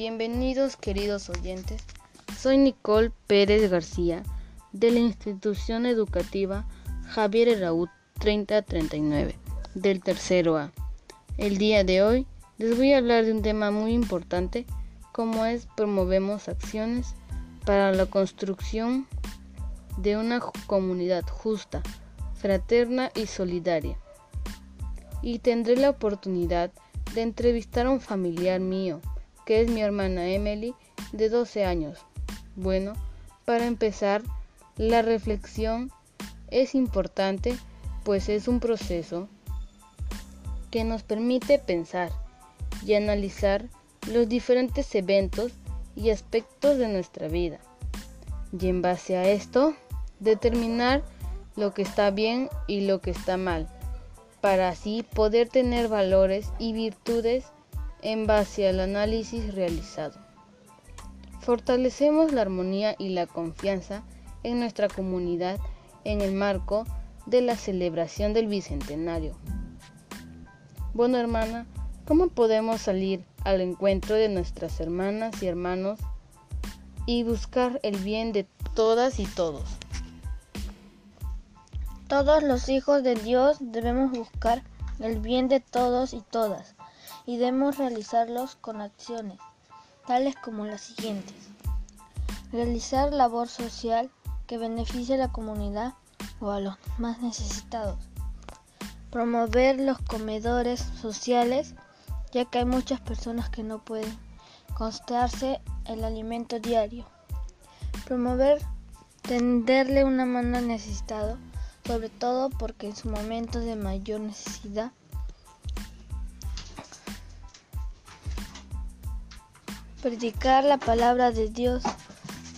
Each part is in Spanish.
Bienvenidos queridos oyentes. Soy Nicole Pérez García de la institución educativa Javier Heraud 3039 del tercero A. El día de hoy les voy a hablar de un tema muy importante como es promovemos acciones para la construcción de una comunidad justa, fraterna y solidaria. Y tendré la oportunidad de entrevistar a un familiar mío, que es mi hermana Emily, de 12 años. Bueno, para empezar, la reflexión es importante pues es un proceso que nos permite pensar y analizar los diferentes eventos y aspectos de nuestra vida. Y en base a esto, determinar lo que está bien y lo que está mal, para así poder tener valores y virtudes en base al análisis realizado. Fortalecemos la armonía y la confianza en nuestra comunidad en el marco de la celebración del Bicentenario. Bueno, hermana, ¿cómo podemos salir al encuentro de nuestras hermanas y hermanos y buscar el bien de todas y todos? Todos los hijos de Dios debemos buscar el bien de todos y todas y debemos realizarlos con acciones, tales como las siguientes. Realizar labor social que beneficie a la comunidad o a los más necesitados. Promover los comedores sociales, ya que hay muchas personas que no pueden constarse el alimento diario. Promover tenderle una mano al necesitado sobre todo porque en su momento de mayor necesidad predicar la palabra de Dios,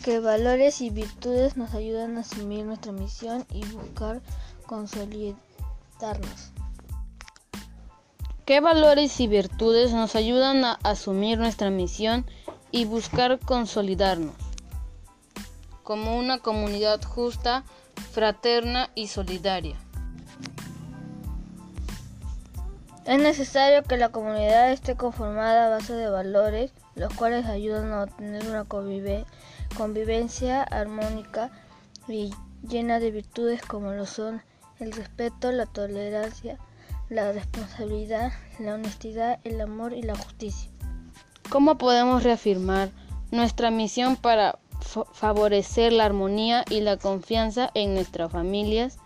que valores y virtudes nos ayudan a asumir nuestra misión y buscar consolidarnos. ¿Qué valores y virtudes nos ayudan a asumir nuestra misión y buscar consolidarnos? Como una comunidad justa, fraterna y solidaria. Es necesario que la comunidad esté conformada a base de valores, los cuales ayudan a obtener una convivencia armónica y llena de virtudes como lo son el respeto, la tolerancia, la responsabilidad, la honestidad, el amor y la justicia. ¿Cómo podemos reafirmar nuestra misión para favorecer la armonía y la confianza en nuestras familias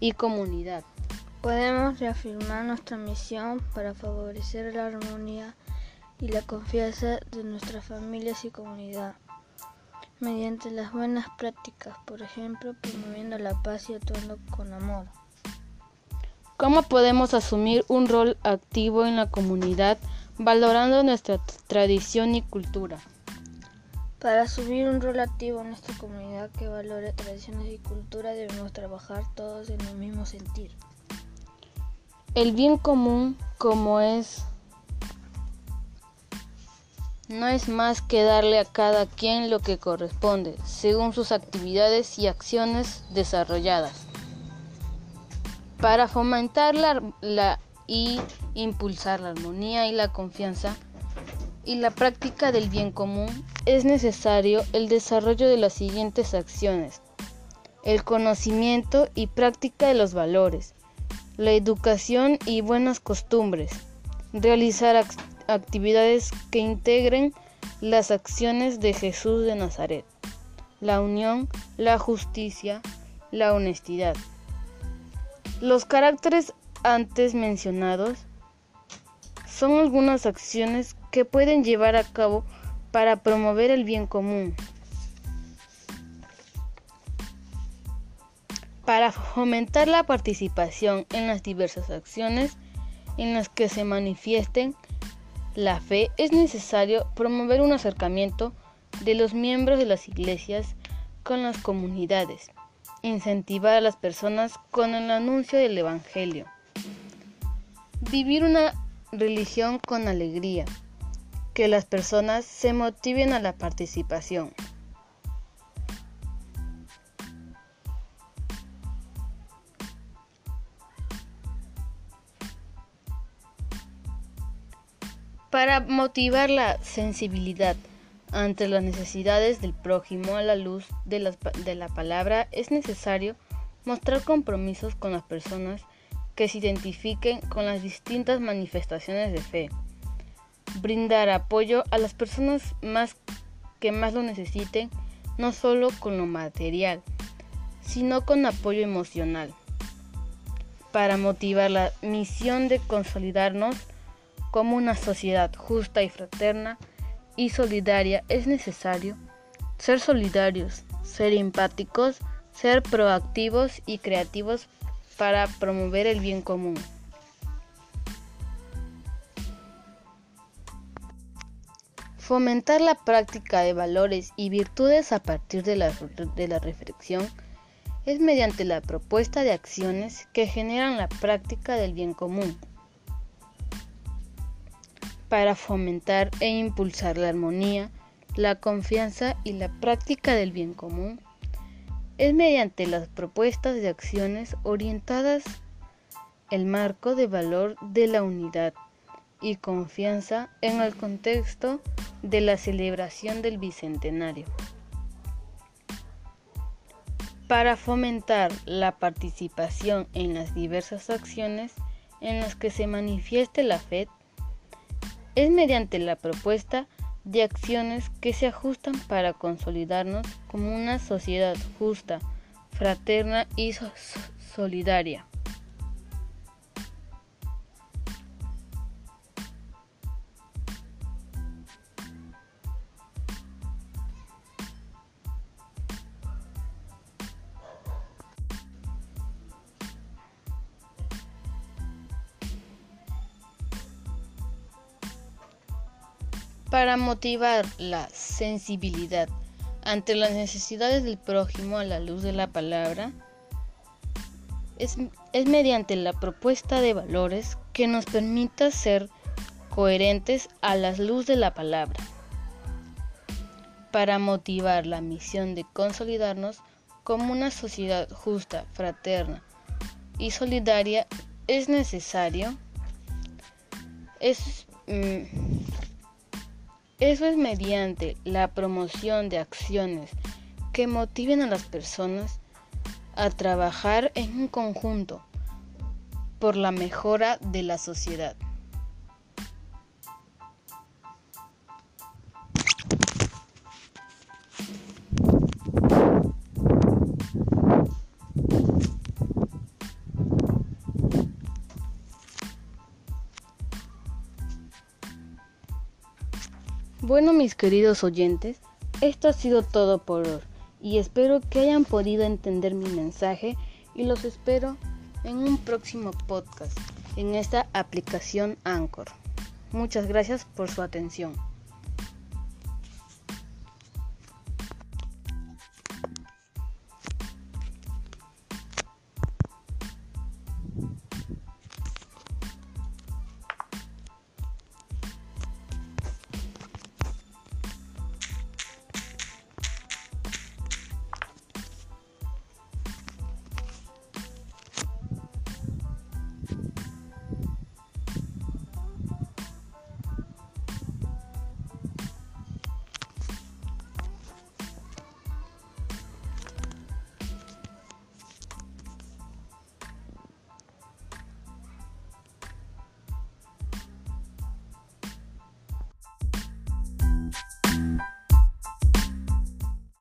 y comunidad. Podemos reafirmar nuestra misión para favorecer la armonía y la confianza de nuestras familias y comunidad mediante las buenas prácticas, por ejemplo, promoviendo la paz y actuando con amor. ¿Cómo podemos asumir un rol activo en la comunidad valorando nuestra tradición y cultura? Para subir un rol activo en nuestra comunidad que valore tradiciones y cultura debemos trabajar todos en el mismo sentir. El bien común como es no es más que darle a cada quien lo que corresponde, según sus actividades y acciones desarrolladas. Para fomentar la, y impulsar la armonía y la confianza, y la práctica del bien común es necesario el desarrollo de las siguientes acciones. El conocimiento y práctica de los valores, la educación y buenas costumbres, realizar actividades que integren las acciones de Jesús de Nazaret, la unión, la justicia, la honestidad. Los caracteres antes mencionados son algunas acciones que pueden llevar a cabo para promover el bien común. Para fomentar la participación en las diversas acciones en las que se manifiesten la fe, es necesario promover un acercamiento de los miembros de las iglesias con las comunidades, incentivar a las personas con el anuncio del Evangelio, vivir una religión con alegría, que las personas se motiven a la participación. Para motivar la sensibilidad ante las necesidades del prójimo a la luz de la, palabra es necesario mostrar compromisos con las personas que se identifiquen con las distintas manifestaciones de fe, brindar apoyo a las personas más que más lo necesiten, no solo con lo material, sino con apoyo emocional. Para motivar la misión de consolidarnos como una sociedad justa y fraterna y solidaria es necesario ser solidarios, ser empáticos, ser proactivos y creativos para promover el bien común. Fomentar la práctica de valores y virtudes a partir de la, reflexión es mediante la propuesta de acciones que generan la práctica del bien común. Para fomentar e impulsar la armonía, la confianza y la práctica del bien común, es mediante las propuestas de acciones orientadas el marco de valor de la unidad y confianza en el contexto de la celebración del Bicentenario. Para fomentar la participación en las diversas acciones en las que se manifieste la fe, es mediante la propuesta de acciones que se ajustan para consolidarnos como una sociedad justa, fraterna y solidaria. Para motivar la sensibilidad ante las necesidades del prójimo a la luz de la palabra, es, mediante la propuesta de valores que nos permita ser coherentes a la luz de la palabra. Para motivar la misión de consolidarnos como una sociedad justa, fraterna y solidaria, es necesario es, mm, eso es mediante la promoción de acciones que motiven a las personas a trabajar en un conjunto por la mejora de la sociedad. Bueno, mis queridos oyentes, esto ha sido todo por hoy y espero que hayan podido entender mi mensaje y los espero en un próximo podcast en esta aplicación Anchor. Muchas gracias por su atención.